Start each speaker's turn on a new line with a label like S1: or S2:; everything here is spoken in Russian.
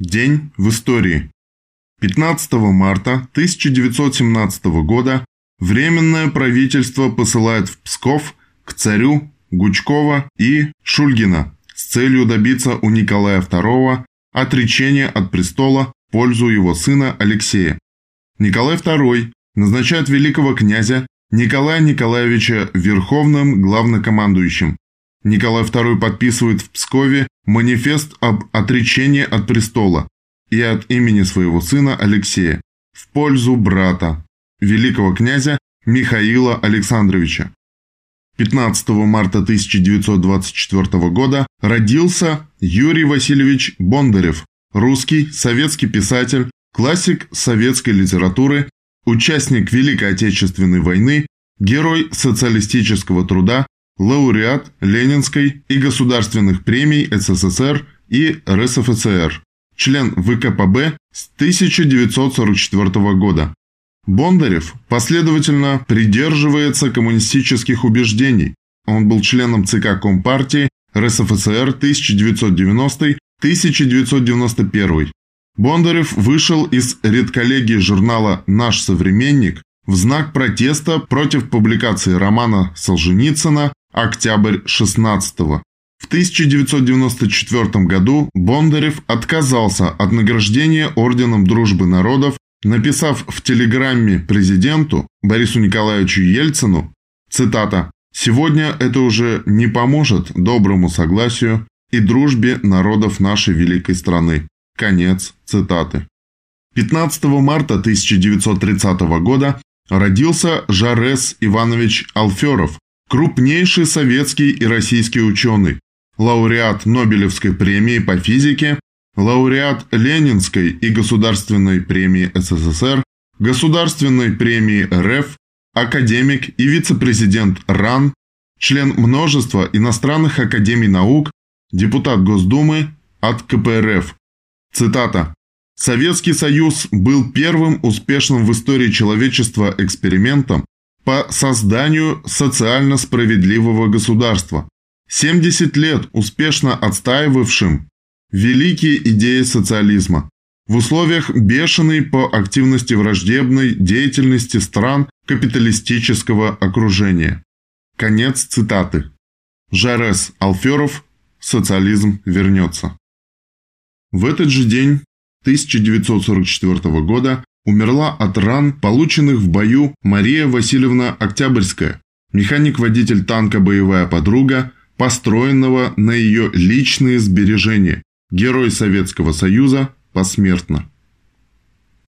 S1: День в истории. 15 марта 1917 года Временное правительство посылает в Псков к царю Гучкова и Шульгина с целью добиться у Николая II отречения от престола в пользу его сына Алексея. Николай II назначает великого князя Николая Николаевича Верховным главнокомандующим. Николай II подписывает в Пскове манифест об отречении от престола и от имени своего сына Алексея в пользу брата, великого князя Михаила Александровича. 15 марта 1924 года родился Юрий Васильевич Бондарев, русский советский писатель, классик советской литературы, участник Великой Отечественной войны, герой социалистического труда, лауреат Ленинской и государственных премий СССР и РСФСР, член ВКПБ с 1944 года. Бондарев последовательно придерживается коммунистических убеждений. Он был членом ЦК Компартии РСФСР 1990-1991. Бондарев вышел из редколлегии журнала «Наш современник» в знак протеста против публикации романа Солженицына «Октябрь 16 -го». В 1994 году Бондарев отказался от награждения Орденом Дружбы Народов, написав в телеграмме президенту Борису Николаевичу Ельцину, цитата, «Сегодня это уже не поможет доброму согласию и дружбе народов нашей великой страны». Конец цитаты. 15 марта 1930 года родился Жарес Иванович Алферов, крупнейший советский и российский ученый, лауреат Нобелевской премии по физике, лауреат Ленинской и Государственной премии СССР, Государственной премии РФ, академик и вице-президент РАН, член множества иностранных академий наук, депутат Госдумы от КПРФ. Цитата. Советский Союз был первым успешным в истории человечества экспериментом по созданию социально справедливого государства, 70 лет успешно отстаивавшим великие идеи социализма. В условиях бешеной по активности враждебной деятельности стран капиталистического окружения. Конец цитаты. Жарес Алферов «Социализм вернется». В этот же день 1944 года умерла от ран, полученных в бою Мария Васильевна Октябрьская, механик-водитель танка «Боевая подруга», построенного на ее личные сбережения, герой Советского Союза посмертно.